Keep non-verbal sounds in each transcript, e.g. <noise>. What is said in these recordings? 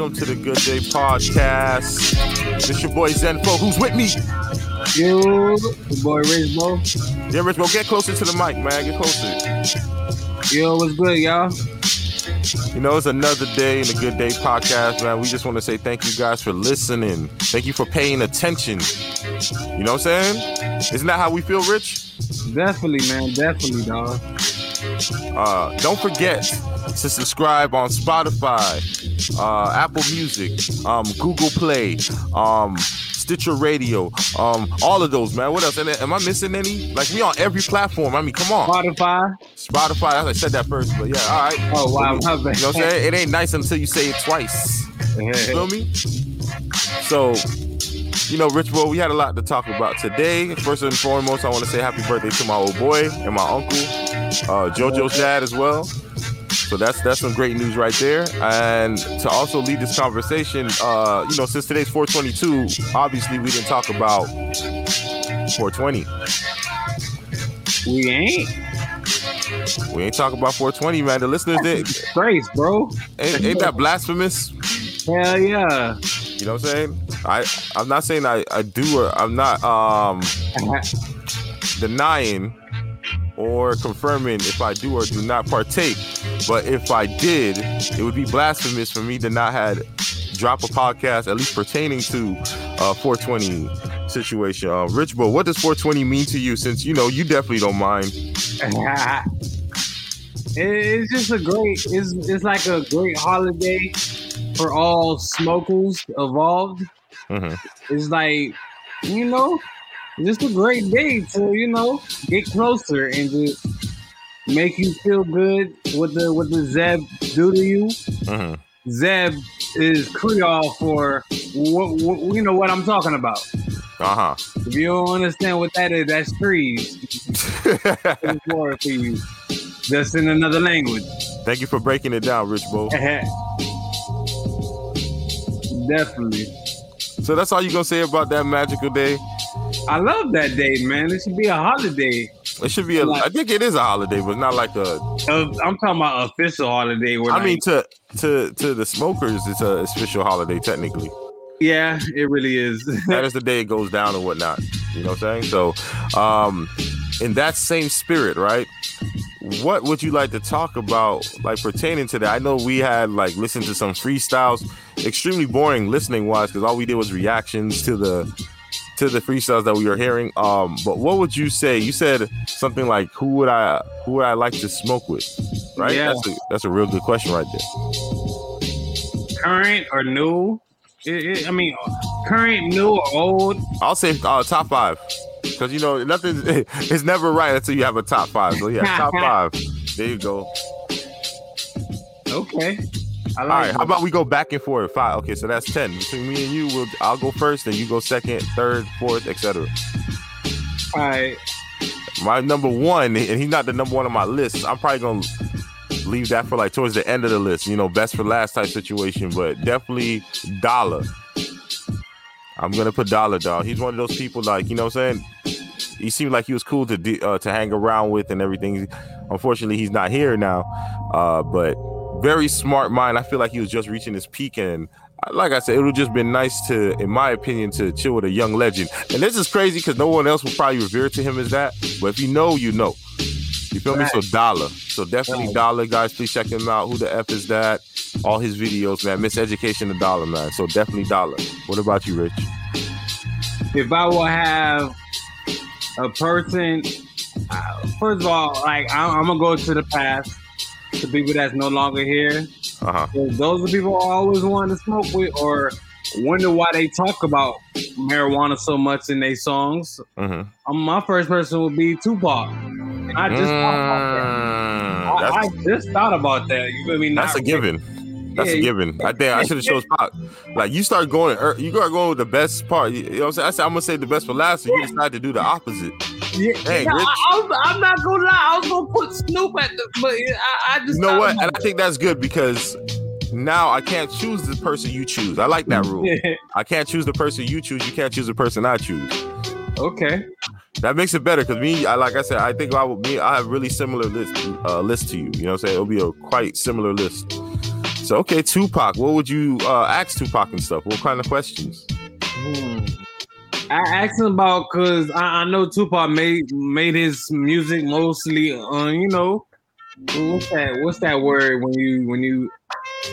Welcome, to the Good Day Podcast. It's your boy Zenfo, who's with me. Yo, the boy Rich Bo. Yeah, Rich, bro, get closer to the mic, man. Get closer. Yo, what's good, y'all? You know, it's another day in the Good Day Podcast, man. We just want to say thank you guys for listening. Thank you for paying attention. You know what I'm saying? Isn't that how we feel, Rich? Definitely, man. Definitely, dog. Uh, don't forget to subscribe on Spotify, uh, Apple Music, um, Google Play, um, Stitcher Radio, um, all of those, man. What else? And am I missing any? Like we on every platform. I mean, come on. Spotify. Spotify. I said that first, but yeah, all right. Oh wow. You know what I'm saying? It ain't nice until you say it twice. You feel me? So, you know, Rich Boy, we had a lot to talk about today. First and foremost, I want to say happy birthday to my old boy and my uncle, uh, JoJo's dad as well. So that's that's some great news right there. And to also lead this conversation, uh, you know, since today's 422, obviously we didn't talk about 420. We ain't. We ain't talking about 420, man. The listeners did. Grace, bro. Ain't, ain't that blasphemous? Hell yeah. You know what I'm saying? I I'm not saying I I do or I'm not um <laughs> denying or confirming if I do or do not partake. But if I did, it would be blasphemous for me to not had drop a podcast at least pertaining to uh 420 situation. Uh, Rich, but what does 420 mean to you? Since you know you definitely don't mind. <laughs> it's just a great. It's it's like a great holiday for all smokers involved. Mhm. It's like you know, just a great day to you know get closer and just make you feel good. What the what the Zeb do to you? Mhm. Zeb is Creole for what, what you know what I'm talking about. Uh huh. If you don't understand what that is, that's trees. huh. <laughs> It's more for you. Just in another language. Thank you for breaking it down, Rich Bo. <laughs> Definitely. So that's all you gonna say about that magical day? I love that day, man. It should be a holiday. It should be a. I think it is a holiday, but not like a. Uh, I'm talking about official holiday. Where I like- mean, to to to the smokers, it's a official holiday technically. yeah, it really is. <laughs> that is the day it goes down and whatnot. You know what I'm saying? So, um, in that same spirit, right? What would you like to talk about, like pertaining to that? I know we had like listened to some freestyles, extremely boring listening wise, because all we did was reactions to the to the freestyles that we were hearing. Um, but what would you say? You said something like, "Who would I who would I like to smoke with?" Right? Yeah. That's a that's a real good question right there. current or new? It- it- I mean, current, new, or old? I'll say uh, top five because you know nothing <laughs> is never right until you have a top five. So yeah, top <laughs> five. There you go. Okay. I All right, how about we go back and forth? Five. Okay, so that's ten. Between me and you, we'll, I'll go first, then you go second, third, fourth, etc. All right. My number one, and he's not the number one on my list. I'm probably gonna leave that for like towards the end of the list. You know, best for last type situation, but definitely Dollar. I'm gonna put Dollar dog. He's one of those people like you know what I'm saying. He seemed like he was cool to de- uh, to hang around with and everything. Unfortunately, he's not here now. Uh, but very smart mind. I feel like he was just reaching his peak, and like I said, it would just been nice to, in my opinion, to chill with a young legend. And this is crazy because no one else will probably revere to him as that. But if you know, you know. You feel me? So Dollar. So definitely Right. Dollar, guys. Please check him out. Who the f is that? All his videos, man. Miseducation of Dollar, man. So definitely Dollar. What about you, Rich? If I will have a person, uh, first of all, like I'm, I'm gonna go to the past, to people that's no longer here. Uh huh. 'Cause Those are people I always wanted to smoke with, or wonder why they talk about marijuana so much in their songs. hmm Um, my first person would be Tupac. And I just thought about that. Mm, I, I just thought about that. You feel me? that's a given. That's Yeah, a given. I think I should have chose Pac. Like you start going, er, you start going with the best part. You know what I'm saying? I said I'm gonna say the best for last, so you decide to do the opposite. Yeah, Hey, no, I, I'm not gonna lie. I was gonna put Snoop at the, but I, I just You know what? And I think that's good because now I can't choose the person you choose. I like that rule. <laughs> I can't choose the person you choose. You can't choose the person I choose. okay. That makes it better because me, I like I said, I think I would me. I have really similar list uh, list to you. You know what I'm saying? It'll be a quite similar list. So okay, Tupac. What would you uh, ask Tupac and stuff? What kind of questions? Hmm. I asked him about because I, I know Tupac made made his music mostly on you know what's that what's that word when you when you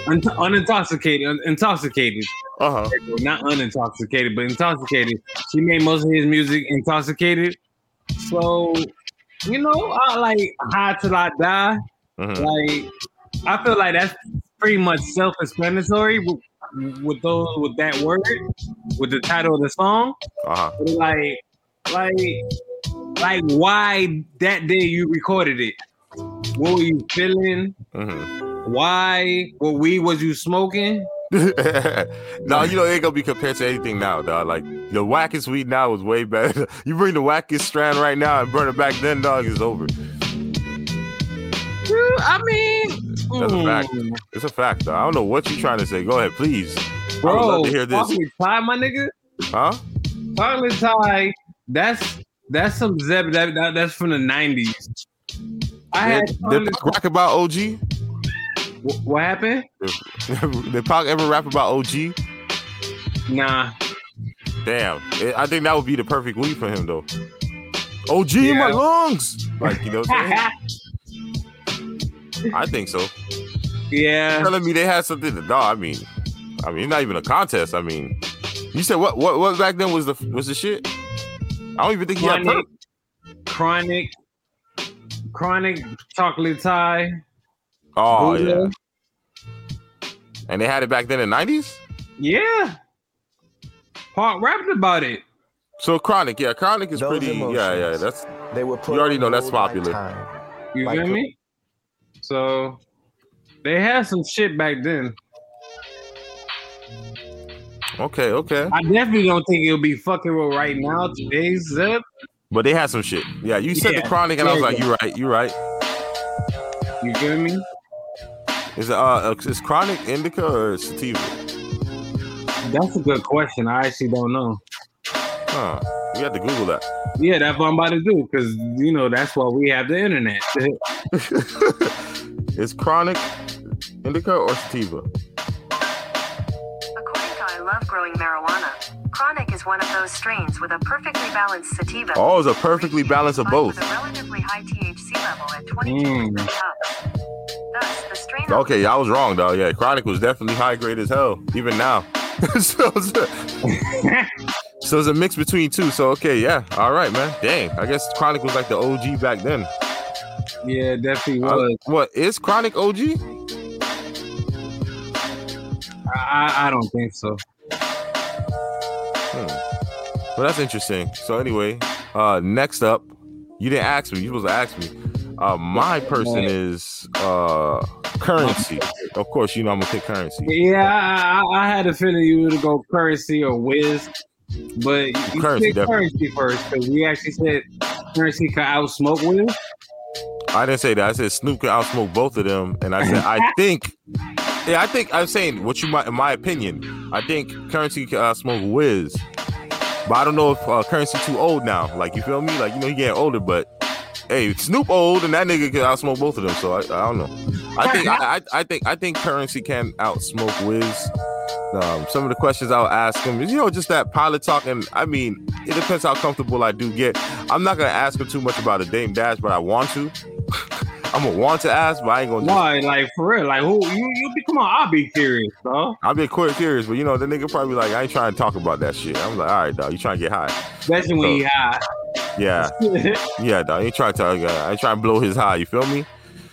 un- unintoxicated un- intoxicated Uh huh. not unintoxicated but intoxicated. He made most of his music intoxicated. So you know I like high till I die. hmm Like I feel like that's pretty much self-explanatory with, with those with that word with the title of the song. Uh huh. Like, like, like, why that day you recorded it? What were you feeling? hmm Why? What weed was you smoking? <laughs> no, you know it ain't gonna be compared to anything now, dog. Like the wackest weed now is way better. <laughs> You bring the wackest strand right now and burn it back then, dog, is over. I mean, That's a fact. mm, It's a fact, though. I don't know what you're trying to say. Go ahead, please. I would bro. love to hear this. Thai, my nigga. Huh? Chocolate Thai. That's that's some Zeb. That, that that's from the nineties. I had Did, did rap about OG? Wh- what happened? <laughs> did Pac ever rap about OG? Nah. Damn. I think that would be the perfect weed for him, though. OG in my lungs. Like, you know what I'm saying? <laughs> I think so. yeah. telling me they had something to dog. I mean, I mean, not even a contest. I mean, you said what? What? What back then was the was the shit? I don't even think he had Chronic, perp. chronic, chronic chocolate Thai. Oh Buddha. yeah, and they had it back then in the nineties. Yeah. Park rapped about it. So chronic, yeah, chronic is Those pretty. Yeah, emotions. yeah, that's They were put You already know that's popular. time. You Like feel the- me? So they had some shit back then. okay, okay. I definitely don't think it'll be fucking with right now. Today's Zeb. But they had some shit. Yeah, you said Yeah. the chronic, and I was like, you're right, you're right. You feel me? Is it uh, is chronic indica or sativa? That's a good question. I actually don't know. Huh? You have to Google that. Yeah, that's what I'm about to do because you know that's why we have the internet. <laughs> <laughs> is chronic indica or sativa? According to I Love Growing Marijuana, Chronic is one of those strains with a perfectly balanced sativa. Oh, it's a perfectly balanced of both. With a relatively high THC level at 22% Mm. Thus, the strain Okay, I was wrong though. Yeah, Chronic was definitely high grade as hell, even now. <laughs> so, <laughs> so it's a mix between two. So okay, yeah, all right, man. Dang, I guess Chronic was like the OG back then. Yeah, definitely Uh, was. what is Chronic OG? I, I don't think so. Hmm. Well, that's interesting. So anyway, uh, next up, you didn't ask me. You supposed to ask me. Uh, my person is uh Curren$y. Of course, you know I'm gonna pick Curren$y. Yeah, I, I, had a feeling you would go Curren$y or Wiz, but you Curren$y, Curren$y first because we actually said Curren$y could outsmoke Wiz. I didn't say that. I said Snoop can outsmoke both of them, and I said I think. Yeah, I think I'm saying what you might, in my opinion, I think Curren$y can outsmoke Wiz, but I don't know if uh, Curren$y too old now. Like you feel me? Like you know he getting older, but hey, Snoop old, and that nigga can outsmoke both of them. So I, I don't know. I think I, I, I think I think Curren$y can outsmoke Wiz. Um, some of the questions I'll ask him is, you know, just that pilot talk. And I mean, it depends how comfortable I do get. I'm not gonna ask him too much about a Dame Dash, but I want to. I'm gonna want to ask, but I ain't gonna. Just, Why? Like for real? Like who? You you be come on? I'll be curious, though. I'll be quite curious, but you know, the nigga probably like, I ain't trying to talk about that shit. I'm like, all right, dog, you trying to get high? Especially when he high. Yeah, <laughs> yeah, dog. You ain't trying to tell, I ain't trying to blow his high. You feel me?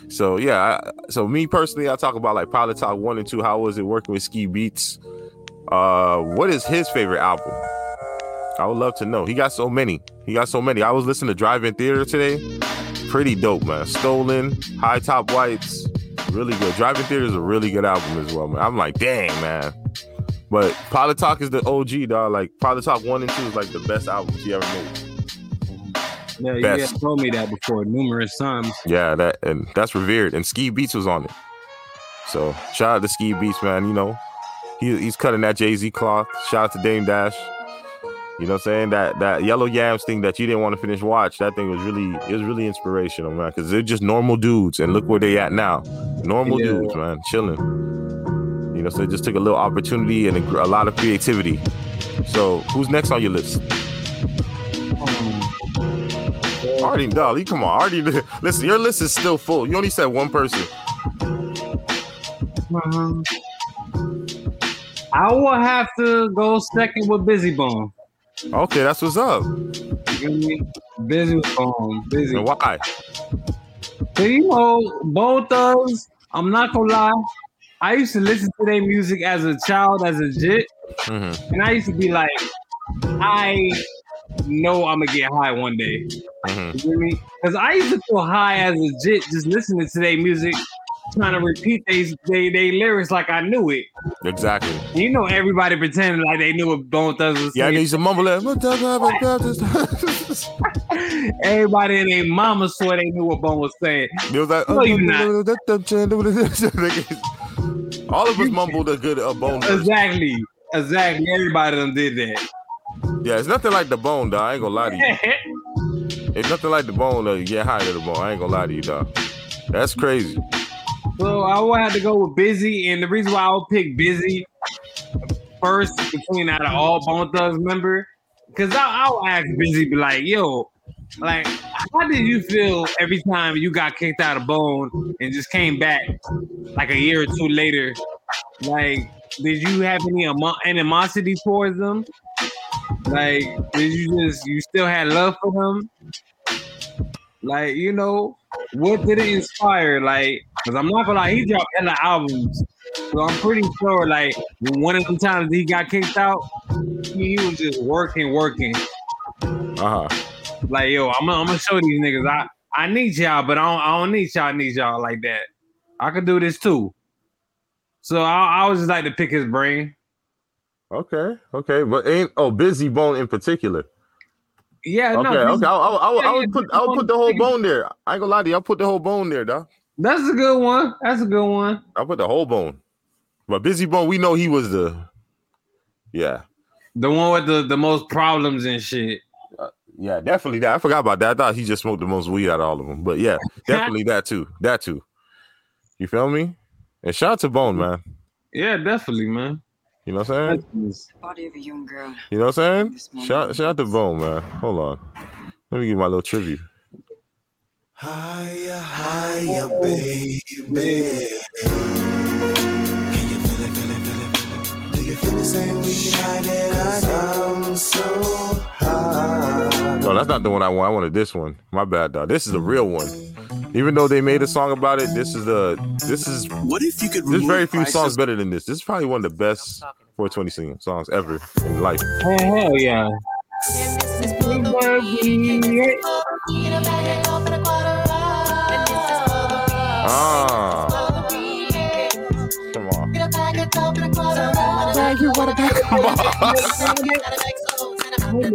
So yeah, I, so me personally, I talk about like Pilot Talk one and two. How was it working with Ski Beatz? Uh, what is his favorite album? I would love to know. He got so many. He got so many. I was listening to Drive In Theater today. Pretty dope, man. Stolen, High Top Whites, Really good. Drive In Theater is a really good album as well, man. I'm like, dang, man. But Pilot Talk is the OG, dog. Like Pilot Talk one and two is like the best albums he ever made. Yeah, you have told me that before numerous times. Yeah, that and that's revered. And Ski Beatz was on it. So shout out to Ski Beatz, man. You know, he, he's cutting that Jay Z cloth. Shout out to Dame Dash. You know what I'm saying? That that Yellow Yams thing that you didn't want to finish watch, that thing was really it was really inspirational, man. Because they're just normal dudes, and look where they at now. Normal Yeah. dudes, man, chilling. You know, so they just took a little opportunity and a, a lot of creativity. So who's next on your list? Already, Dolly, Come on, already. <laughs> Listen, your list is still full. You only said one person. Um, I will have to go second with Bizzy Bone. Okay, that's what's up. You feel me? Bizzy Bone, Bizzy. And why? So you know, both of us. I'm not gonna lie. I used to listen to their music as a child, as a jit, Mhm, and I used to be like, I know I'm gonna get high one day. mhm. You feel me? Because I used to feel high as a jit just listening to their music, trying to repeat they they they lyrics like I knew it. Exactly. You know, everybody pretending like they knew what Bone Thugs was Yeah, saying. need some mumble that. <laughs> Everybody and their mama swore they knew what Bone was saying. It was like, No, you not. all of us mumbled a good uh, bone. Exactly. Exactly. Everybody done did that. Yeah, it's nothing like the bone, dog. I ain't gonna lie to you. <laughs> It's nothing like the bone to get high to the bone. I ain't gonna lie to you, dog. That's crazy. So I will have to go with Bizzy, and the reason why I would pick Bizzy first between out of all Bone Thugs member, because I'll ask Bizzy, be like, yo, like, how did you feel every time you got kicked out of Bone and just came back like a year or two later? Like, did you have any animosity towards them? Like, did you just you still had love for them? Like, you know, what did it inspire? Like, because I'm not gonna lie, he dropped hella albums. So I'm pretty sure, like, one of the times he got kicked out, he, was just working, working. Uh huh. Like, yo, I'm, gonna- I'm gonna show these niggas. I, I need y'all, but I don't, I don't need y'all, I need y'all like that. I could do this too. So I, I would just like to pick his brain. Okay. Okay. But ain't oh Bizzy Bone in particular. Yeah, Okay. no, okay. I, I, I, I, yeah, would put I would put the whole bone there. I ain't gonna lie to you. I'll put the whole bone there, dog. that's a good one. That's a good one. I'll put the whole bone. But Bizzy Bone, we know he was the. Yeah. The one with the, the most problems and shit. Uh, yeah, definitely that. I forgot about that. I thought he just smoked the most weed out of all of them. But yeah, <laughs> definitely that too. That too. You feel me? And shout out to Bone, man. Yeah, definitely, man. You know what I'm saying? That's- Body of a young girl. You know what I'm saying? Shout, shout out to Bone, man. Hold on. Let me give my little tribute. Higher, higher, baby. Can you feel it, feel it, feel it, feel it? Do you feel the same way I did? I'm so high. No, that's not the one I want. I wanted this one. My bad, dog. This is the real one. Even though they made a song about it, this is the this is What if you could there's very few prices? songs better than this. This is probably one of the best 420 singing songs ever in life. Oh, hell yeah. Ah, come on. you want <laughs> <laughs> <laughs> Get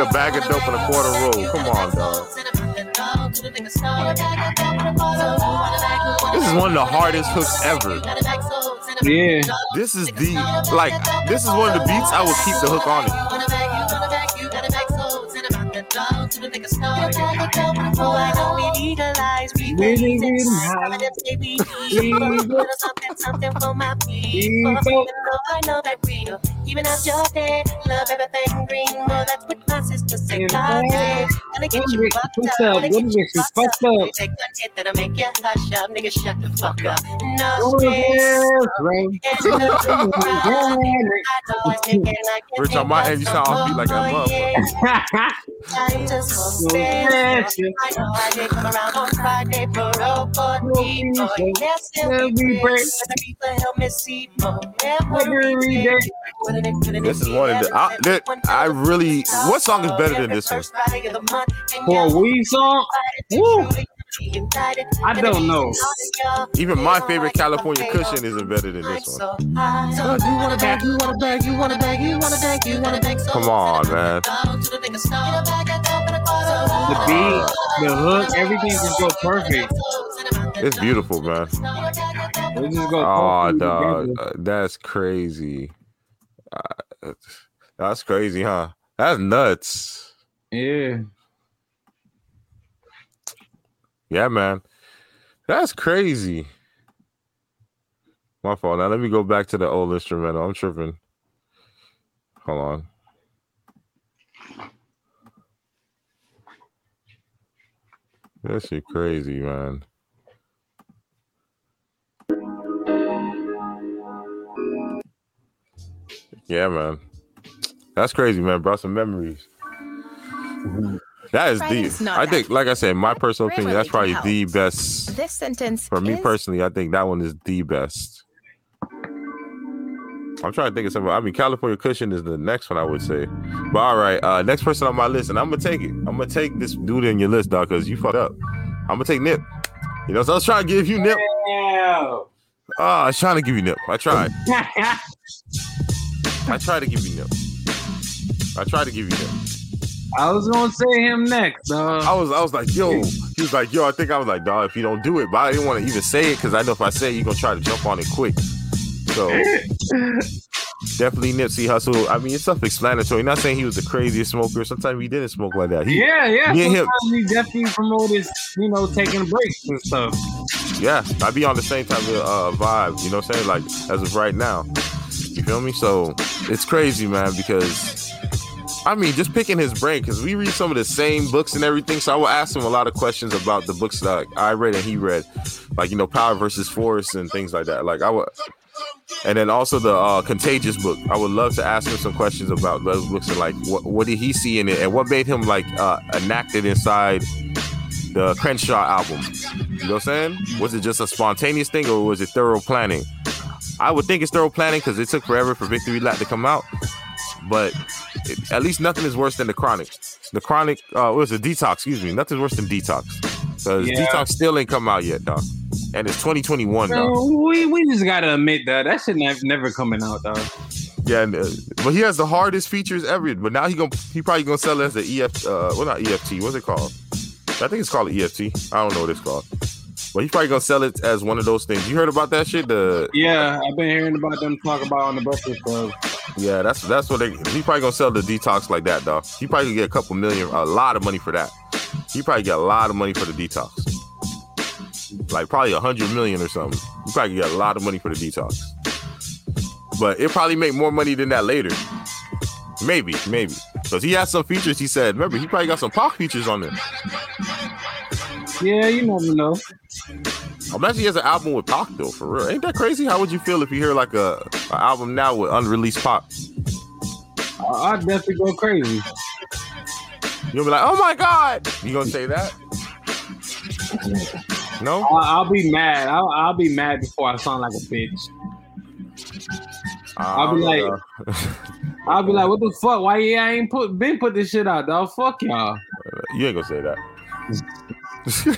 a bag of dope and a quarter roll. Come on, dog. This is one of the hardest hooks ever. Yeah. This is the like this is one of the beats I will keep the hook on it. Really, really high. Something for my people. Even though I know that real. Even out your day, love everything green. Well, that's what my sister said. God damn. Gonna get you fucked up. this? Gonna What get is you this? fucked Fucked up. up. Take one hit that'll make you hush up. Nigga, shut the fuck up. No Oh, stress. yes, right. Rich, on my end, you sound offbeat like that motherfucker. <laughs> Just won't stand. I know I did come around on Friday for a party. Oh, yes. But the people help me see more. Every day. This is one of the I, that, I really what song is better than this one? For a weed song? Woo. I don't know. Even my favorite California cushion isn't better than this one. So you wanna bag, you wanna bag, you wanna bag, you wanna bag, you wanna bag. Come on, man. The beat, the hook, everything just go perfect. It's beautiful, man. It Oh, dog, uh, that's crazy. Uh, that's crazy, huh? That's nuts. Yeah. Yeah, man. That's crazy. My fault. Now let me go back to the old instrumental. I'm tripping. Hold on. That shit crazy, man. Yeah, man. That's crazy, man. Brought some memories. Mm-hmm. That is Writing's deep. not I think, like I said, my personal Grammarly opinion, that's probably help. the best This sentence for me is- personally. I think that one is the best. I'm trying to think of something. I mean, California Cushion is the next one I would say. But all right, uh, next person on my list, and I'm gonna take it. I'm gonna take this dude in your list, dog, because you fucked up. I'm gonna take Nip. You know, so I was trying to give you Nip. Yeah. Oh, I was trying to give you Nip. I tried. <laughs> I tried to give you Nip. I tried to give you Nip. I was gonna say him next. Uh, I was, I was like, yo. He was like, yo. I think I was like, dog. If you don't do it, but I didn't want to even say it because I know if I say it, you're gonna try to jump on it quick. So definitely Nipsey Hussle. I mean, it's self-explanatory. Not saying he was the craziest smoker. Sometimes he didn't smoke like that. He, yeah, yeah. Him- Sometimes he definitely promoted, you know, taking breaks and stuff. yeah, I be on the same type of uh, vibe. You know what I'm saying? Like as of right now. You feel me? So it's crazy, man. Because I mean, just picking his brain because we read some of the same books and everything. So I will ask him a lot of questions about the books that I read and he read, like you know, Power versus Force and things like that. Like I would. And then also the uh, Contagious book. I would love to ask him some questions about those books and like what, what did he see in it and what made him like uh, enacted inside the Crenshaw album. You know what I'm saying? Was it just a spontaneous thing or was it thorough planning? I would think it's thorough planning because it took forever for Victory Lap to come out. But it, at least nothing is worse than the Chronic. The Chronic, uh, what was it? Detox, excuse me. Nothing's worse than Detox. Because Yeah. Detox still ain't come out yet, dog. And it's 2021, dog. We, we just gotta admit that that shit nev- never coming out though. Yeah, and, uh, but he has the hardest features ever. But now he gonna he probably gonna sell it as the EF. Uh, well, not EFT. What's it called? I think it's called EFT. I don't know what it's called. But he's probably gonna sell it as one of those things. You heard about that shit? The Yeah, I've been hearing about them talk about on the Breakfast Club. Yeah, that's that's what they. He probably gonna sell the detox like that, dog. He probably gonna get a couple million, a lot of money for that. He probably get a lot of money for the detox. Like probably a hundred million or something. You probably get a lot of money for the detox. But it probably make more money than that later. Maybe, maybe. Because he has some features he said. Remember, he probably got some pop features on there. Yeah, you never know. Imagine he has an album with Pac though, for real. Ain't that crazy? How would you feel if you hear like a, a album now with unreleased Pac? I- I'd definitely go crazy. You'll be like, oh my god. You gonna say that? No? I'll, I'll be mad. I'll, I'll be mad before I sound like a bitch. I'll be Uh, like- I'll be like, what the fuck? Why yeah, I ain't put been put this shit out, dog? Fuck y'all. <laughs> you ain't gonna say that. <laughs> you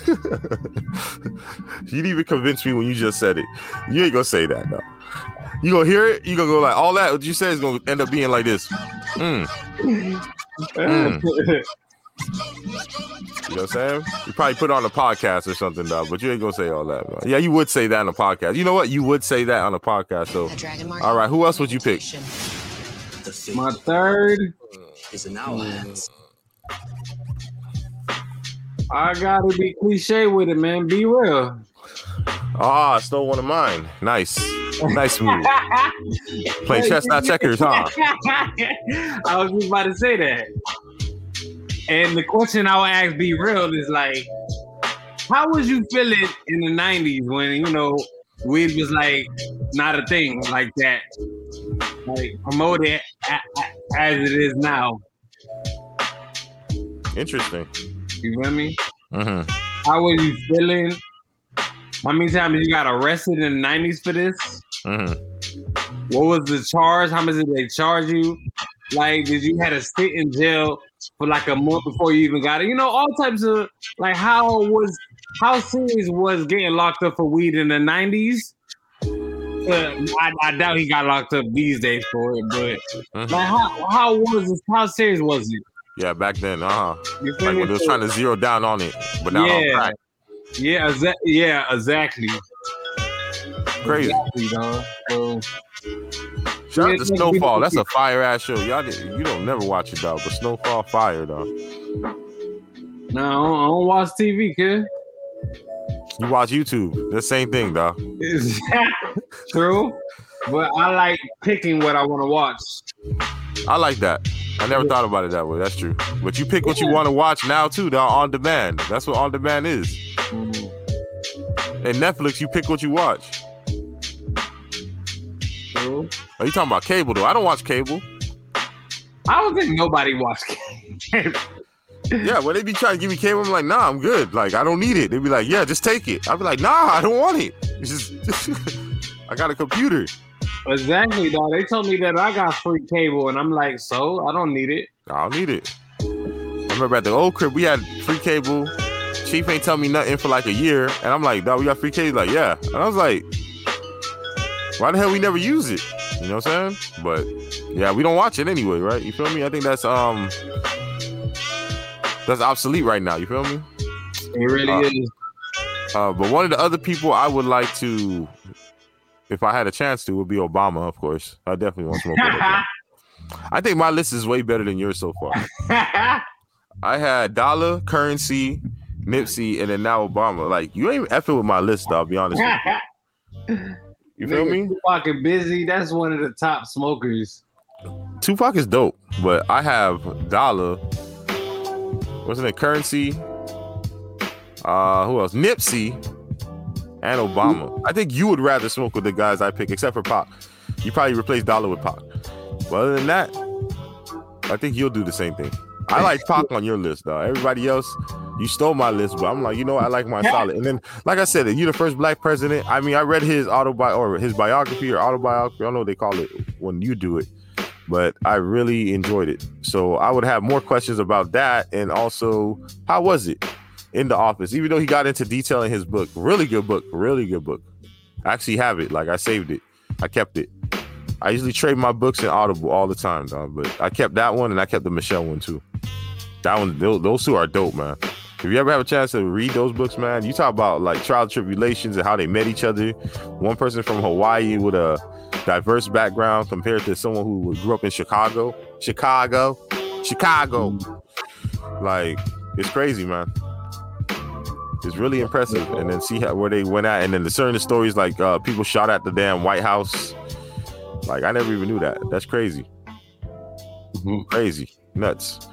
didn't even convince me when you just said it. You ain't gonna say that though. You gonna hear it? You gonna go like all that? What you say is gonna end up being like this. Mm, Mm. you know what I'm saying? You probably put it on a podcast or something, though, but you ain't gonna say all that. Man. Yeah, you would say that on a podcast. You know what? You would say that on a podcast, though. All right, who else would you pick? My third, is an our hands. I gotta be cliche with it, man. Be real. Ah, stole one of mine. Nice, nice move. <laughs> Play chess, not checkers, huh? <laughs> I was just about to say that. And the question I would ask, be real, is like, how was you feeling in the '90s when you know weed was like not a thing like that, like promoted as it is now? Interesting. You feel me? hmm How was you feeling? How many times you got arrested in the '90s for this? hmm What was the charge? How much did they charge you? Like, did you had to sit in jail for like a month before you even got it? You know, all types of like, how was how serious was getting locked up for weed in the nineties? Uh, I, I doubt he got locked up these days for it, but Mhm. like how how was it? How serious was it? Yeah, back then, uh huh. Like when they was trying to zero down on it, but now yeah, yeah, exa- yeah, exactly. Crazy. Exactly, dog. So, Shout out to Snowfall. That's a fire ass show. Y'all, did, you don't never watch it, dog. But Snowfall, fire, dog. no, I don't, I don't watch TV, kid. You watch YouTube. The same thing, dog. <laughs> True? But I like picking what I want to watch. I like that. I never thought about it that way. That's true. But you pick what you want to watch now too, dog. On demand. That's what on demand is. And Netflix, you pick what you watch. True. Are you talking about cable though? I don't watch cable. I don't think nobody watched cable. <laughs> Yeah, when they be trying to give me cable, I'm like, nah, I'm good. Like, I don't need it. They be like, yeah, just take it. I'll be like, nah, I don't want it. It's just, <laughs> I got a computer. Exactly, dog. They told me that I got free cable, and I'm like, so I don't need it. I don't need it. I remember at the old crib, we had free cable. Chief ain't tell me nothing for like a year, and I'm like, dog, we got free cable. He's like, yeah, and I was like, why the hell we never use it? You know what I'm saying? But yeah, we don't watch it anyway, right? You feel me? I think that's um, that's obsolete right now. You feel me? It really Uh, is. Uh, but one of the other people I would like to, if I had a chance to, would be Obama. Of course, I definitely want to smoke Obama. I think my list is way better than yours so far. <laughs> I had dollar, Curren$y, Nipsey, and then now Obama. Like you ain't effing with my list, though, I'll be honest. With you. <laughs> you feel me? Tupac and Bizzy, that's one of the top smokers. Tupac is dope, but I have dollar. Wasn't it Curren$y? Uh, who else? Nipsey and Obama. I think you would rather smoke with the guys I pick, except for Pac. You probably replace dollar with Pac. But other than that, I think you'll do the same thing. I like Pac on your list, though. Everybody else, you stole my list, but I'm like, you know. I like my solid. And then, like I said, you're the first black president. I mean, I read his autobi or his biography or autobiography. I don't know what they call it when you do it, but I really enjoyed it. So I would have more questions about that, and also how was it in the office? Even though he got into detail in his book, really good book, really good book. I actually have it. Like I saved it. I kept it. I usually trade my books in Audible all the time, dog. But I kept that one and I kept the Michelle one too. That one, those, two are dope, man. If you ever have a chance to read those books, man, you talk about like trial tribulations and how they met each other. One person from Hawaii with a diverse background compared to someone who grew up in Chicago, Chicago, Chicago. Like it's crazy, man. It's really impressive, and then see how where they went at, and then the certain stories like uh, people shot at the damn White House. Like I never even knew that. That's crazy. Mhm. Crazy, nuts.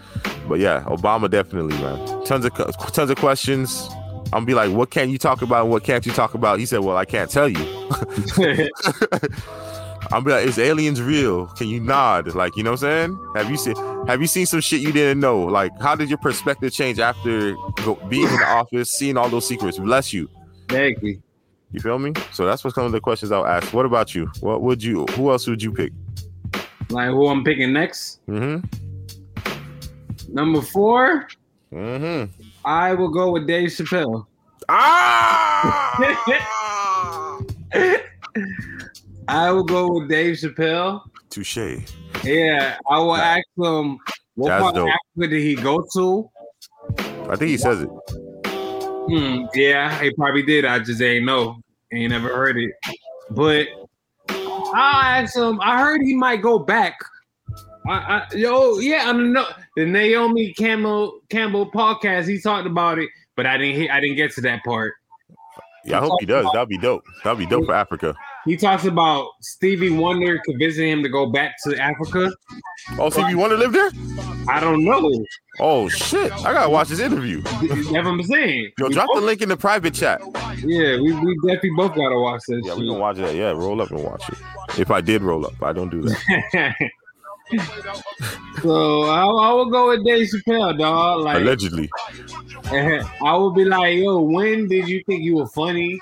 But yeah, Obama definitely, man. Tons of tons of questions. I'm gonna be like, what can you talk about? and What can't you talk about? He said, well, I can't tell you. <laughs> <laughs> I'm be like, is aliens real? Can you nod? Like, you know what I'm saying? Have you seen have you seen some shit you didn't know? Like, how did your perspective change after go, being in the office, seeing all those secrets? Bless you. exactly. You You feel me? So that's what some of the questions I'll ask. What about you? What would you who else would you pick? Like who I'm picking next? Mm-hmm. Number four, Mm-hmm. I will go with Dave Chappelle. Ah! <laughs> I will go with Dave Chappelle. Touche. Yeah, I will ask him what That's part of. Africa did he go to? I think he says it. Hmm, yeah, he probably did. I just ain't know. Ain't never heard it. But I asked him. I heard he might go back. I, I yo, yeah, I don't know. The Naomi Campbell Campbell podcast. He talked about it, but I didn't. hear- I didn't get to that part. Yeah, I hope he does. That'd be dope. That'd be dope for Africa. He talks about Stevie Wonder convincing him to go back to Africa. Oh, Stevie Wonder want to live there? I don't know. Oh shit! I gotta watch this interview. That's what I'm saying. Yo, We drop the link in the private chat. Yeah, we, we definitely both gotta watch this. Yeah, shit. we can watch that. Yeah, roll up and watch it. If I did roll up, I don't do that. <laughs> so I, I will go with Dave Chappelle, dog. Like Allegedly. <laughs> I would be like, yo, when did you think you were funny?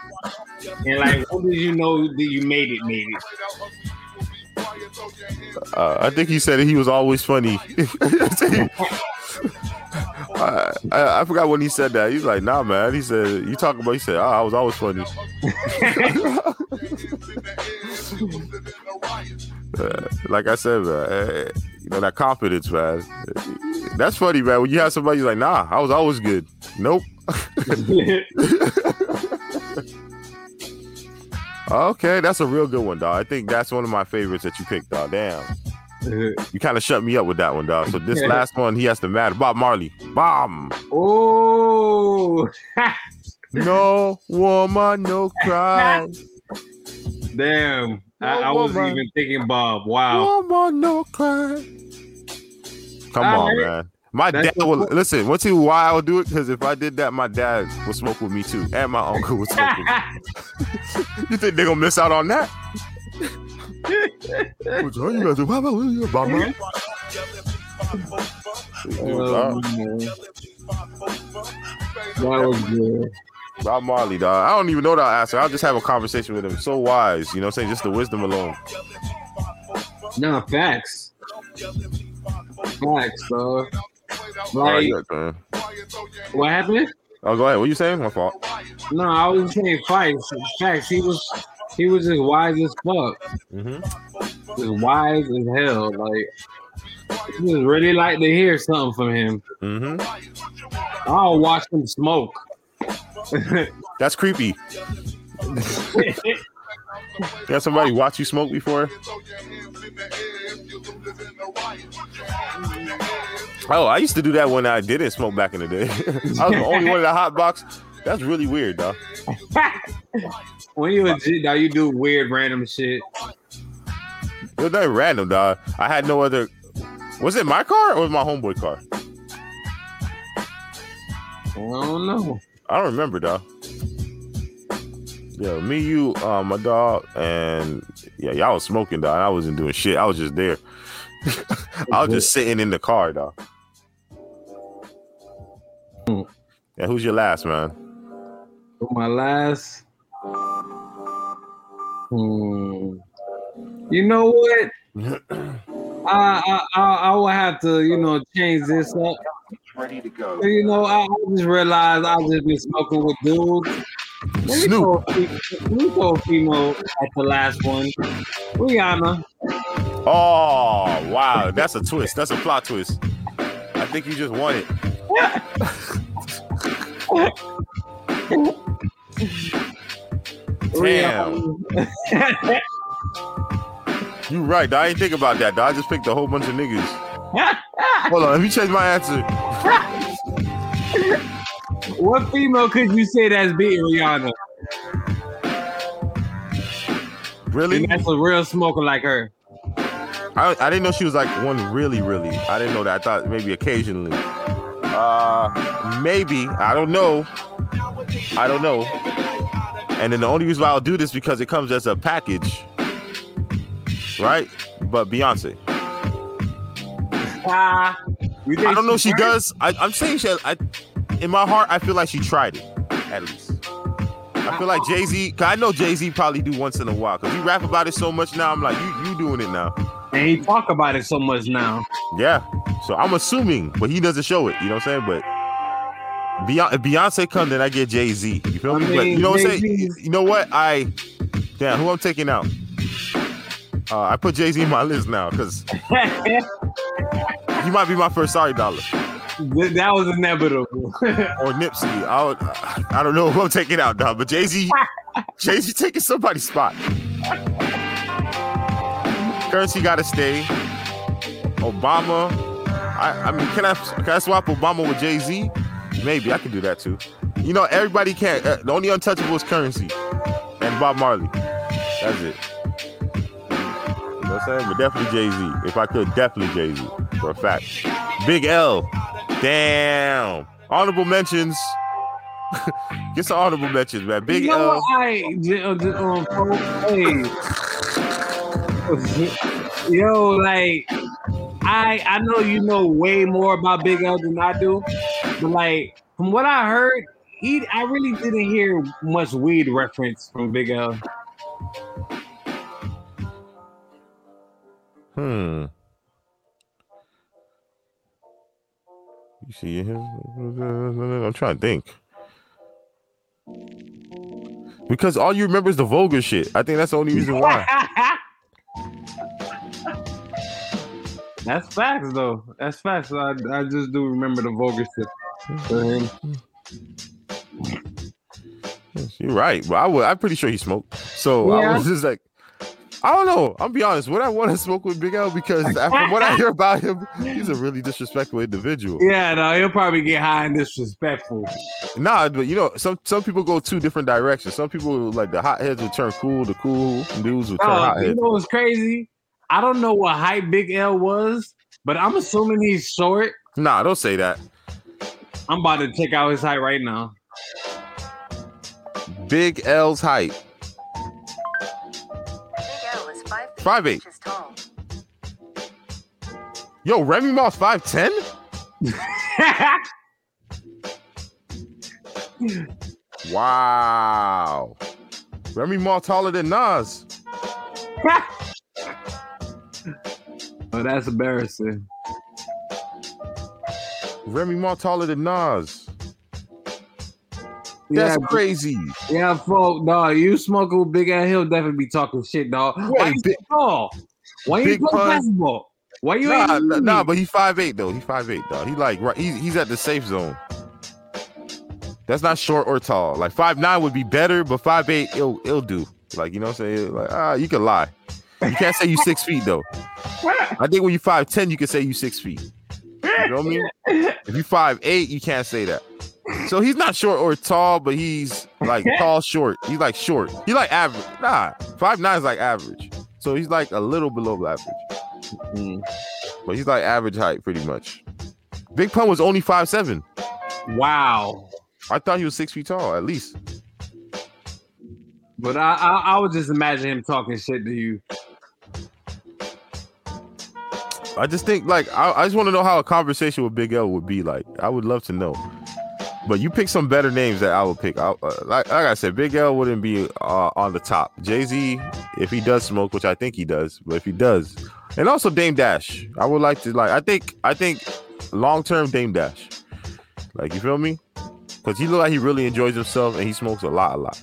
And like, when did you know that you made it? Made it. Uh, I think he said he was always funny. <laughs> I, I, I forgot when he said that. He's like, nah, man. He said, you talking about? He said, oh, I was always funny. <laughs> Uh, like I said, man, eh, you know that confidence, man. That's funny, man. When you have somebody like, nah, I was always good. Nope. <laughs> Okay, that's a real good one, dog. I think that's one of my favorites that you picked, dog. Damn. <laughs> You kind of shut me up with that one, dog. So this <laughs> last one, he has to matter. Bob Marley. Bomb. oh, <laughs> No woman, no cry. damn! I, I wasn't even thinking Bob. Wow. Woman, no cry. Come on, man. My That's dad will listen. What's he why I'll do it? Because if I did that, my dad would smoke with me too, and my uncle would smoke with me. <laughs> You think they're gonna miss out on that? <laughs> What's wrong? You guys do- Bob Marley, Bob Marley. Oh, man. That was good. Bob Marley, dog. I don't even know that answer. I'll just have a conversation with him. So wise, you know what I'm saying? Just the wisdom alone. No facts. Facts, bro. Right, Like, got what happened? Oh, go ahead. What you saying? My fault. No, I was saying facts. Facts. He was, he was just wise as fuck. Mm-hmm. Just wise as hell. Like, I just really like to hear something from him. Mm-hmm. I'll watch him smoke. That's creepy. Got somebody watch you smoke before? <laughs> Oh, I used to do that when I didn't smoke back in the day. <laughs> I was the only one in the hot box. That's really weird, dog. <laughs> when you G, dog, you do weird random shit. It was nothing random, dog. I had no other. Was it my car or was my homeboy car? I don't know. I don't remember, dog. Yeah, me, you, uh, my dog, and yeah, y'all was smoking, dog. I wasn't doing shit. I was just there. <laughs> I was just sitting in the car, dog. And who's your last man? For my last. Hmm. You know what? <clears throat> I, I I I will have to you know change this up. Ready to go. You know I, I just realized I just been smoking with dudes. Let me Snoop. throw a fe- Let me throw a female at the last one. Rihanna. Oh, wow. That's a twist. That's a plot twist. I think you just won it. <laughs> Damn. <laughs> You right. I ain't think about that, dog. I just picked a whole bunch of niggas. <laughs> Hold on, let me change my answer. what female could you say that's beating Rihanna? Really? And that's a real smoker like her. I, I didn't know she was like one really, really. I didn't know that. I thought maybe occasionally. Uh, maybe. I don't know. I don't know. And then the only reason why I'll do this because it comes as a package, right? But Beyonce. Think I don't know. She tried? does. I, I'm saying she. I, in my heart, I feel like she tried it at least. I feel like Jay Z. I know Jay Z probably do once in a while because he rap about it so much now. I'm like, you you doing it now. And he talk about it so much now. Yeah. So I'm assuming, but he doesn't show it. You know what I'm saying? But Beyonce, if Beyonce come, then I get Jay Z. You feel I me? but you know what I'm saying? You know what? I damn who I'm taking out. Uh, I put Jay Z in my list now because <laughs> he might be my first sorry dollar that was inevitable. <laughs> or Nipsey. I would, I don't know who I'm taking out, dog. But Jay Z, <laughs> Jay Z taking somebody's spot. Curren$y got to stay. Obama. I, I mean, can I can I swap Obama with Jay Z? Maybe I can do that too. You know, everybody can't. Uh, the only untouchable is Curren$y and Bob Marley. That's it. You know what I'm saying? But definitely Jay Z. If I could, definitely Jay Z for a fact. Big L. Damn. Honorable mentions. Get some honorable mentions, man. Big you know L. what I uh, um, hey. Yo, like I I know you know way more about Big L than I do, but like from what I heard, he I really didn't hear much weed reference from Big L. Hmm. You see him? I'm trying to think. Because all you remember is the vulgar shit. I think that's the only reason why. <laughs> That's facts though. That's facts. I, I just do remember the vulgar shit. You're right, but I I'm pretty sure he smoked. So I was just like, I don't know. I'll be honest. Would I want to smoke with Big L? Because from what I hear about him, he's a really disrespectful individual. Yeah, no, he'll probably get high and disrespectful. Nah, but you know, some some people go two different directions. Some people like the hotheads will turn cool, the cool dudes will turn Uh, you know what's crazy? I don't know what height Big L was, but I'm assuming he's short. Nah, don't say that. I'm about to check out his height right now. Big L's height. Is 5 8 inches tall. Yo, Remy Moss 5'10? <laughs> Wow. Remy Moss taller than Nas. oh, that's embarrassing. Remy Moss taller than Nas. Yeah, That's crazy. yeah, folk, dog. You smoking with Big Ass, he'll definitely be talking shit, dog. Why Wait, you Big- tall? Why you Big play Pun- basketball? Why you Nah, ain't nah, nah, but he's 5'8 though. He's 5'8, dog. He like right, he's he's at the safe zone. That's not short or tall. Like 5'9 would be better, but 5'8 it'll it'll do. Like, you know what I'm saying? Like, ah, you can lie. You can't say you six feet though. I think when you 5'10, you can say you six feet. You know what I mean? If you 5'8, you can't say that. So he's not short or tall, but he's like <laughs> tall, short. He's like short. He's like average. Nah, five nine is like average. So he's like a little below average. Mm. But he's like average height pretty much. Big Pun was only five seven. Wow. I thought he was six feet tall at least. But I, I I would just imagine him talking shit to you. I just think like I, I just want to know how a conversation with Big L would be like. I would love to know. But you pick some better names that I would pick. I, uh, like, like I said, Big L wouldn't be uh, on the top. Jay Z, if he does smoke, which I think he does, but if he does, and also Dame Dash, I would like to like. I think I think long term Dame Dash, like you feel me? Because he look like he really enjoys himself and he smokes a lot, a lot.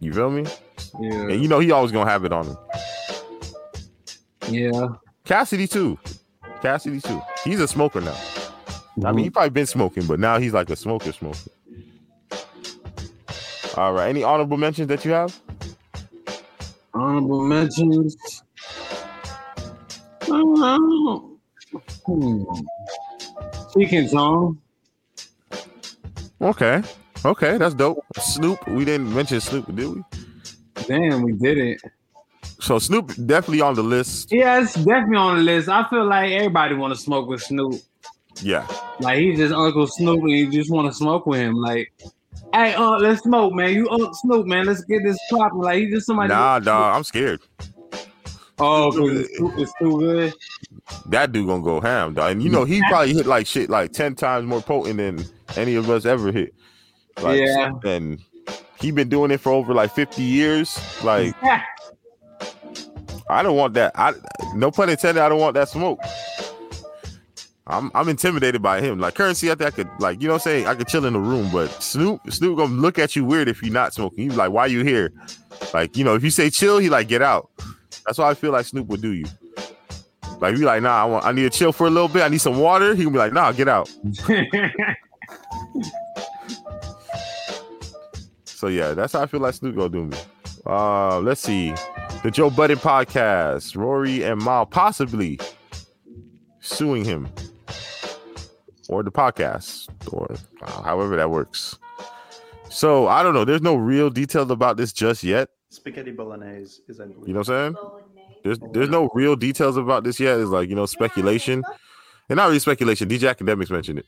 You feel me? Yeah. And you know he always gonna have it on him. Yeah. Cassidy too. Cassidy too. He's a smoker now. I mean, he probably been smoking, but now he's like a smoker smoker. All right. Any honorable mentions that you have? Honorable mentions. Oh, hmm. Speaking song. Okay. Okay, that's dope. Snoop. We didn't mention Snoop, did we? Damn, we did it. So Snoop definitely on the list. Yeah, definitely on the list. I feel like everybody want to smoke with Snoop. Yeah. Like he's just Uncle Snoop, and you just want to smoke with him. Like, hey, uh, let's smoke, man. You Uncle Snoop, man. Let's get this popping. Like he's just somebody. Nah, dog. I'm scared. Oh, because it's, too- it's too good. That dude gonna go ham, dog. And you know he probably hit like shit like ten times more potent than any of us ever hit. Like, Yeah. And he been doing it for over like 50 years. Like I don't want that. I no pun intended. I don't want that smoke. I'm I'm intimidated by him. Like Curren$y, I think I could like you know what I'm saying. I could chill in the room, but Snoop Snoop gonna look at you weird if you're not smoking. He's like, why you here? Like you know, if you say chill, he like get out. That's why I feel like Snoop would do you. Like you like, nah, I want I need to chill for a little bit. I need some water. He gonna be like, nah, get out. <laughs> So yeah, that's how I feel like Snoop gonna do me. Uh, let's see, the Joe Budden podcast, Rory and Mal possibly suing him, or the podcast, or uh, however that works. So I don't know. There's no real details about this just yet. Spaghetti bolognese is unbelievable. You know what I'm saying? There's there's no real details about this yet. It's like you know speculation, and not really speculation. DJ Akademiks mentioned it,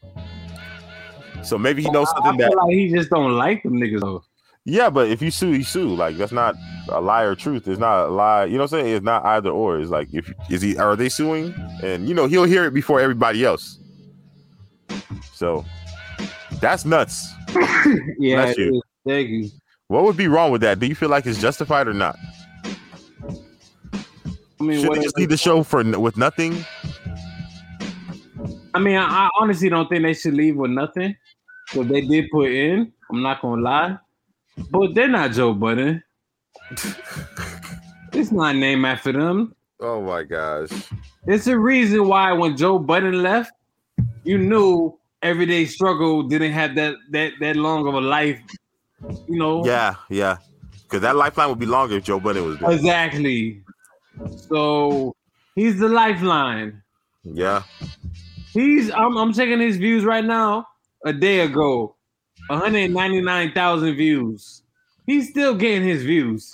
so maybe he knows I something that like he just don't like them niggas though. Yeah, but if you sue, you sue. Like that's not a lie or truth. It's not a lie. You know what I'm saying? It's not either or. It's like if is he are they suing? And you know he'll hear it before everybody else. So that's nuts. <laughs> Yeah, Bless you. Thank you. What would be wrong with that? Do you feel like it's justified or not? I mean, Should what they just leave the show for with nothing? I mean, I, I honestly don't think they should leave with nothing. So they did put in. I'm not gonna lie, but they're not Joe Budden. <laughs> it's not named after them. Oh my gosh. It's a reason why when Joe Budden left, you knew Everyday Struggle didn't have that that that long of a life. You know. Yeah, yeah. Because that lifeline would be longer if Joe Budden was there. Exactly. So he's the lifeline. Yeah. He's I'm I'm checking his views right now. A day ago, 199,000 views. He's still getting his views.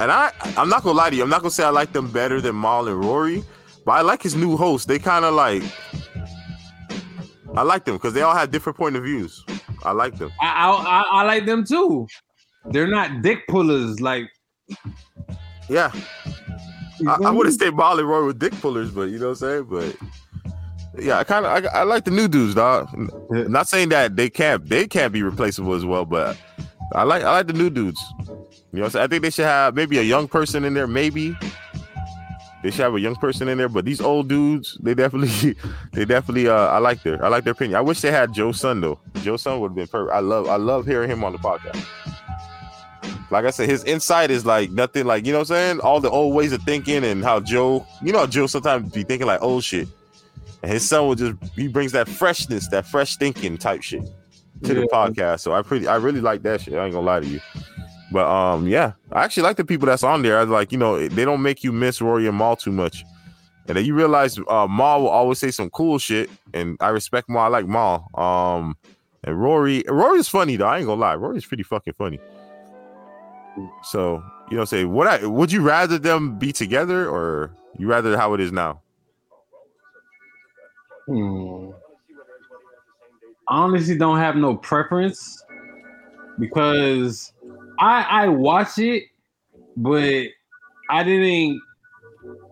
And I, I'm not gonna lie to you. I'm not gonna say I like them better than Mal and Rory, but I like his new host. They kind of like, I like them because they all have different point of views. I like them. I, I I like them too. They're not dick pullers like. Yeah, I, I wouldn't say Mal and Rory were dick pullers, but you know what I'm saying. But yeah, I kind of I, I like the new dudes, dog. Yeah. Not saying that they can't they can't be replaceable as well, but I like I like the new dudes. You know, what I'm saying? I think they should have maybe a young person in there, maybe. They should have a young person in there, but these old dudes, they definitely, <laughs> they definitely, uh, I like their, I like their opinion. I wish they had Joe Sun though. Joe Sun would have been perfect. I love, I love hearing him on the podcast. Like I said, his insight is like nothing, like you know what I'm saying. All the old ways of thinking and how Joe, you know, how Joe sometimes be thinking like old shit, and his son will just he brings that freshness, that fresh thinking type shit to the podcast. So I pretty, I really like that shit. I ain't gonna lie to you. But um, yeah, I actually like the people that's on there. I like, you know, they don't make you miss Rory and Mal too much. And then you realize uh Mal will always say some cool shit, and I respect Mal. I like Mal. Um, and Rory, Rory's funny though. I ain't gonna lie, Rory's pretty fucking funny. So you know, say what I would you rather them be together or you rather how it is now? Hmm. I honestly don't have no preference because I I watch it, but I didn't.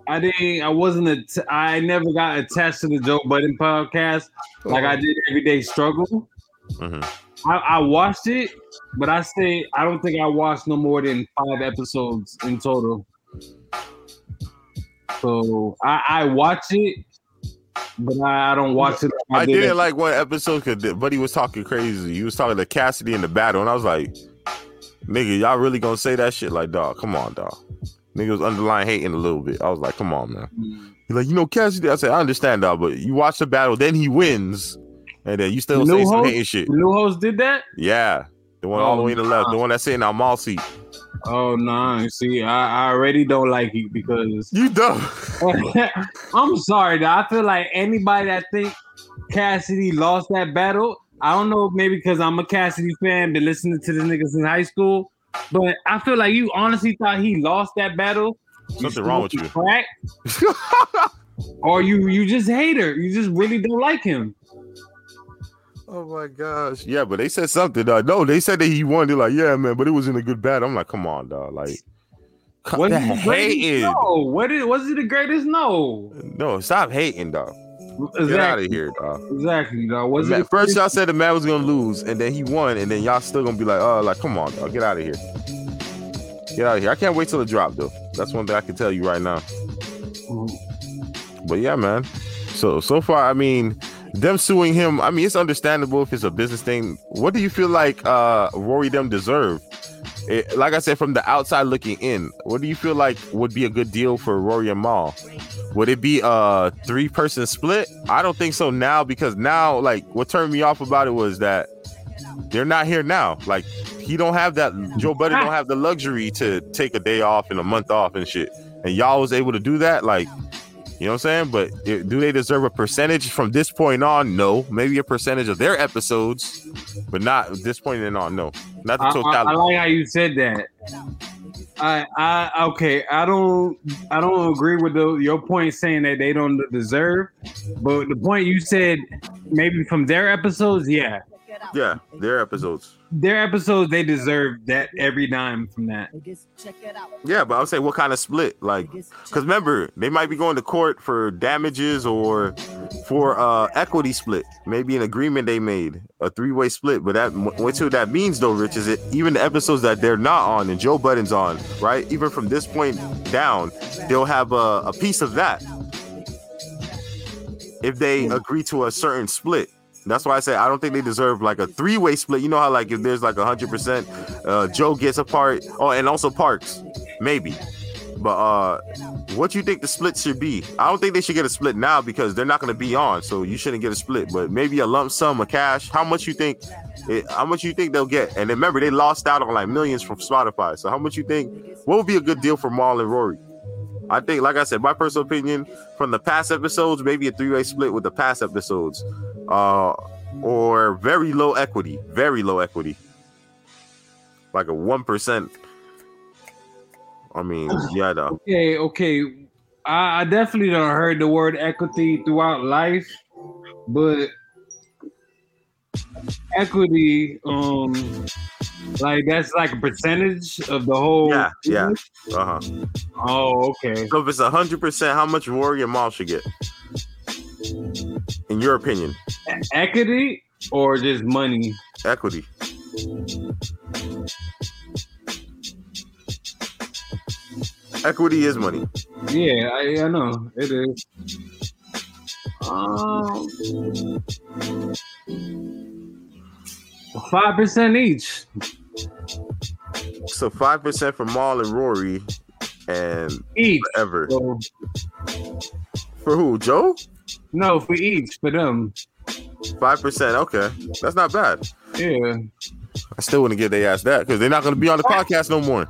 I didn't. I wasn't. A, I never got attached to the Joe Budden podcast like I did Everyday Struggle. Mhm. I, I watched it, but I say I don't think I watched no more than five episodes in total. So I, I watch it, but I, I don't watch it. like I did didn't it. like one episode because Buddy was talking crazy. He was talking to Cassidy in the battle, and I was like, "Nigga, y'all really gonna say that shit? Like, dog, come on, dog." Nigga was underlying hating a little bit. I was like, "Come on, man." Mm. He's like, "You know, Cassidy." I said, "I understand, dog, but you watch the battle, then he wins, and then you still The say new some host? hating shit." The new host did that. Yeah, the one all the Oh, way to the left, the one that's sitting on Mal seat. Oh no! Nah, see, I, I already don't like you because You don't. <laughs> I'm sorry. Though. I feel like anybody that think Cassidy lost that battle, I don't know, maybe because I'm a Cassidy fan, been listening to the niggas in high school, but I feel like you honestly thought he lost that battle. Something wrong with you. Crack, <laughs> or you you just hate her. You just really don't like him. Oh my gosh. Yeah, but they said something. Dog. No, they said that he won. They're like, yeah, man, but it was in a good battle. I'm like, come on, dog. Like, Was that it the greatest? hating. No. What is, was it the greatest? No. No, stop hating, dog. Get out of here, dog. Exactly. Dog. Was Man, first y'all said the man was gonna lose, and then he won, and then y'all still gonna be like, oh, like, come on, dog, get out of here. Get out of here. I can't wait till it drop though. That's one thing I can tell you right now. But yeah, man. So so far, I mean, them suing him, I mean, it's understandable if it's a business thing. What do you feel like uh Rory them deserve? It, like I said, from the outside looking in, what do you feel like would be a good deal for Rory and Mal? Would it be a three person split? I don't think so now because now, like, what turned me off about it was that they're not here now. Like, he don't have that. Joe Budden don't have the luxury to take a day off and a month off and shit. And y'all was able to do that. Like, you know what I'm saying? But do they deserve a percentage from this point on? No. Maybe a percentage of their episodes, but not this point and on. No, not the I, I, I totality. like how you said that. I, I, okay. I don't, I don't agree with the, your point saying that they don't deserve, but the point you said, maybe from their episodes, yeah, yeah, their episodes. their episodes they deserve that every dime from that. Yeah, but I would say what kind of split? Like, because remember, they might be going to court for damages or for uh equity split. Maybe an agreement they made, a three way split. But that what what that means though, Rich, is it even the episodes that they're not on and Joe Budden's on, right? Even from this point down, they'll have a, a piece of that. if they agree to a certain split. That's why I say I don't think they deserve like a three way split. You know how like if there's like a hundred percent, uh, Joe gets a part. Oh, and also Parks, maybe. But uh, what you think the split should be? I don't think they should get a split now because they're not going to be on, so you shouldn't get a split. But maybe a lump sum of cash. How much you think? eh, How much you think they'll get? And remember, they lost out on like millions from Spotify. So how much you think? What would be a good deal for Mal and Rory? I think, like I said, my personal opinion from the past episodes, maybe a three-way split with the past episodes, uh, or very low equity, very low equity, like a one percent. I mean, yeah, though. Okay, okay. I, I definitely don't heard the word equity throughout life, but equity, um, like that's like a percentage of the whole. Yeah, yeah. Uh huh. Oh, okay. So if it's a hundred percent, how much and Mal should get? In your opinion, Equity or just money? equity. Equity is money. Yeah, I, I know it is. Um, five percent each. So five percent for Mal and Rory, and Each. ever So, for who? Joe? No, for each for them. Five percent. Okay, that's not bad. Yeah. I still wouldn't give their ass that because they're not going to be on the podcast no more.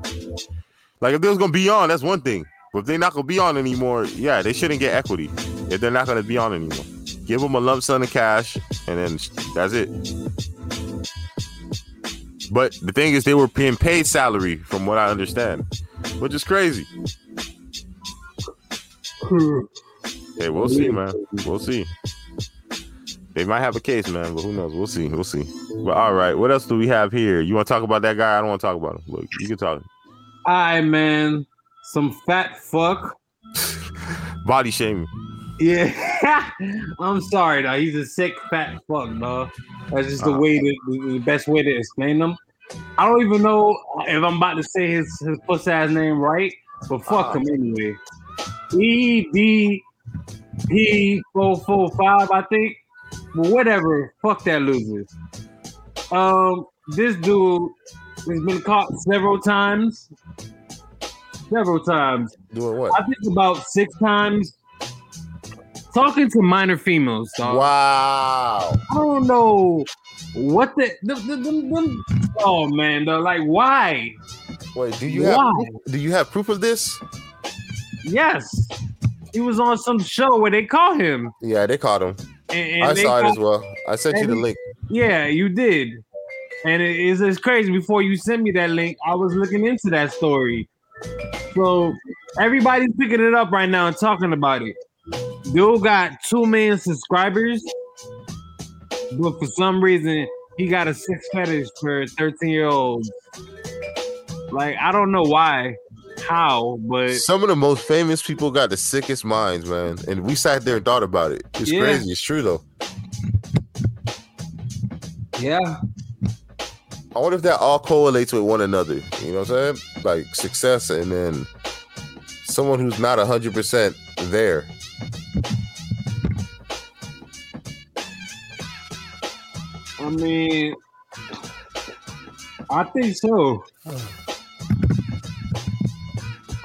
Like if they was going to be on, that's one thing. But if they're not going to be on anymore, yeah, they shouldn't get equity if they're not going to be on anymore. Give them a lump sum of cash, and then that's it. But the thing is, they were being paid salary, from what I understand, which is crazy. <laughs> Hey, we'll see, man. We'll see. They might have a case, man, but who knows? We'll see. We'll see. But all right, what else do we have here? You want to talk about that guy? I don't want to talk about him. Look, you can talk. All right, man. Some fat fuck. <laughs> Body shaming. Yeah. <laughs> I'm sorry, though. He's a sick fat fuck, dog. That's just the Uh. way to, the best way to explain them. I don't even know if I'm about to say his his pussy ass name right, but fuck Uh. him anyway. E D P four four five, I think. But whatever. Fuck that loser. Um, this dude has been caught several times. Several times. Doing what? I think about six times talking to minor females. Dog. Wow. I don't know what the, the, the, them- oh man, though, like why? Wait, do you have do you have proof of this? Yes, he was on some show where they caught him. Yeah, they caught him. And, and I saw it as well. I sent you the link. Yeah, you did. And it is it's crazy. Before you sent me that link, I was looking into that story. So everybody's picking it up right now and talking about it. Dude got two million subscribers, but for some reason he got a six fetish for 13 year olds. Like I don't know why, how, but Some of the most famous people got the sickest minds, man. And we sat there and thought about it. It's Yeah. crazy. It's true though. yeah, I wonder if that all correlates with one another. You know what I'm saying? Like success and then someone who's not hundred percent there. I mean, I think so.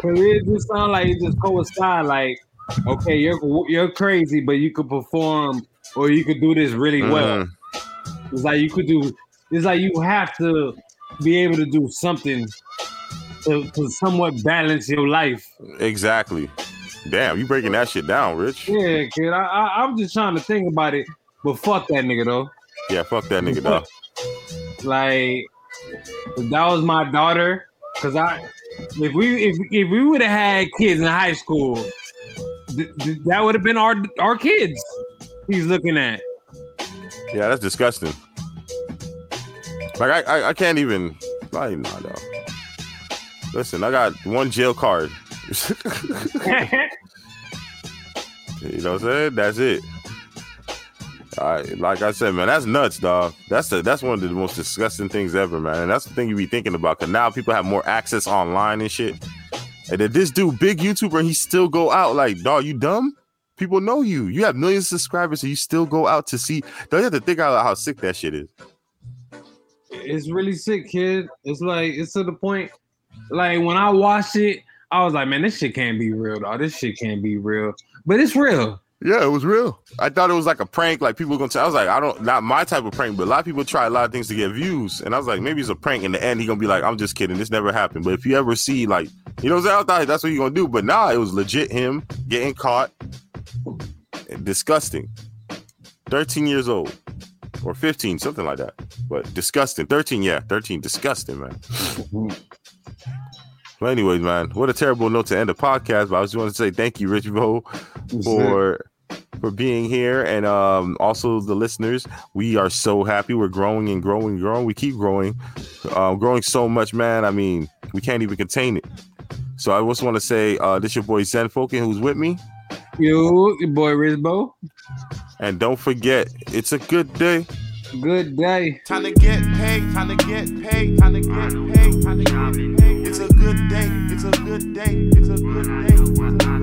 Cause it just sound like it just coincide. Like, okay, you're you're crazy, but you could perform or you could do this really well. Mhm. It's like you could do. It's like you have to be able to do something to, to somewhat balance your life. Exactly. Damn, you breaking that shit down, Rich. Yeah, kid. I, I I'm just trying to think about it, but fuck that nigga though. Yeah, fuck that nigga though. <laughs> Like if that was my daughter, cause I if we if if we would have had kids in high school, th- th- that would have been our our kids. He's looking at. Yeah, that's disgusting. Like I, I, I can't even. Like, nah, dog. Listen, I got one jail card. <laughs> <laughs> You know what I'm saying? That's it. Right, like I said, man, that's nuts, dog. That's the that's one of the most disgusting things ever, man. And that's the thing you be thinking about, cause now people have more access online and shit. And then this dude, big YouTuber, he still go out like, dog, you dumb? People know you. You have millions of subscribers, and you still go out to see. Don't you have to think out how sick that shit is? It's really sick, kid. It's like it's to the point. Like when I watched it, I was like, man, this shit can't be real, dog. This shit can't be real. But it's real. Yeah, it was real. I thought it was like a prank. Like people were gonna. Tell, I was like, I don't, not my type of prank, but a lot of people try a lot of things to get views, and I was like, maybe it's a prank. In the end, he gonna be like, I'm just kidding. This never happened. But if you ever see, like, you know, what I'm saying? I thought that's what you gonna do. But nah, it was legit him getting caught. Disgusting. 13 years old or 15, something like that. But disgusting. 13, yeah, 13. Disgusting, man. <laughs> Well, anyways, man, what a terrible note to end the podcast. But I just want to say thank you, Rich Bo, for for being here, and um, also the listeners. We are so happy. We're growing and growing and growing. We keep growing, uh, growing so much, man. I mean, we can't even contain it. So I just want to say, uh, this your boy Zen Fokin, who's with me, You, your boy Rizbo. and don't forget, it's a good day. Good day. Time to get paid, time to get paid, time to get paid, time to get paid. It's a good day, it's a good day, it's a good day,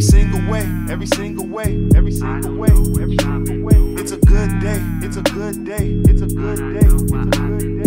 Every single way, every single way, every single way, every single way. It's a good day, it's a good day, it's a good day, it's a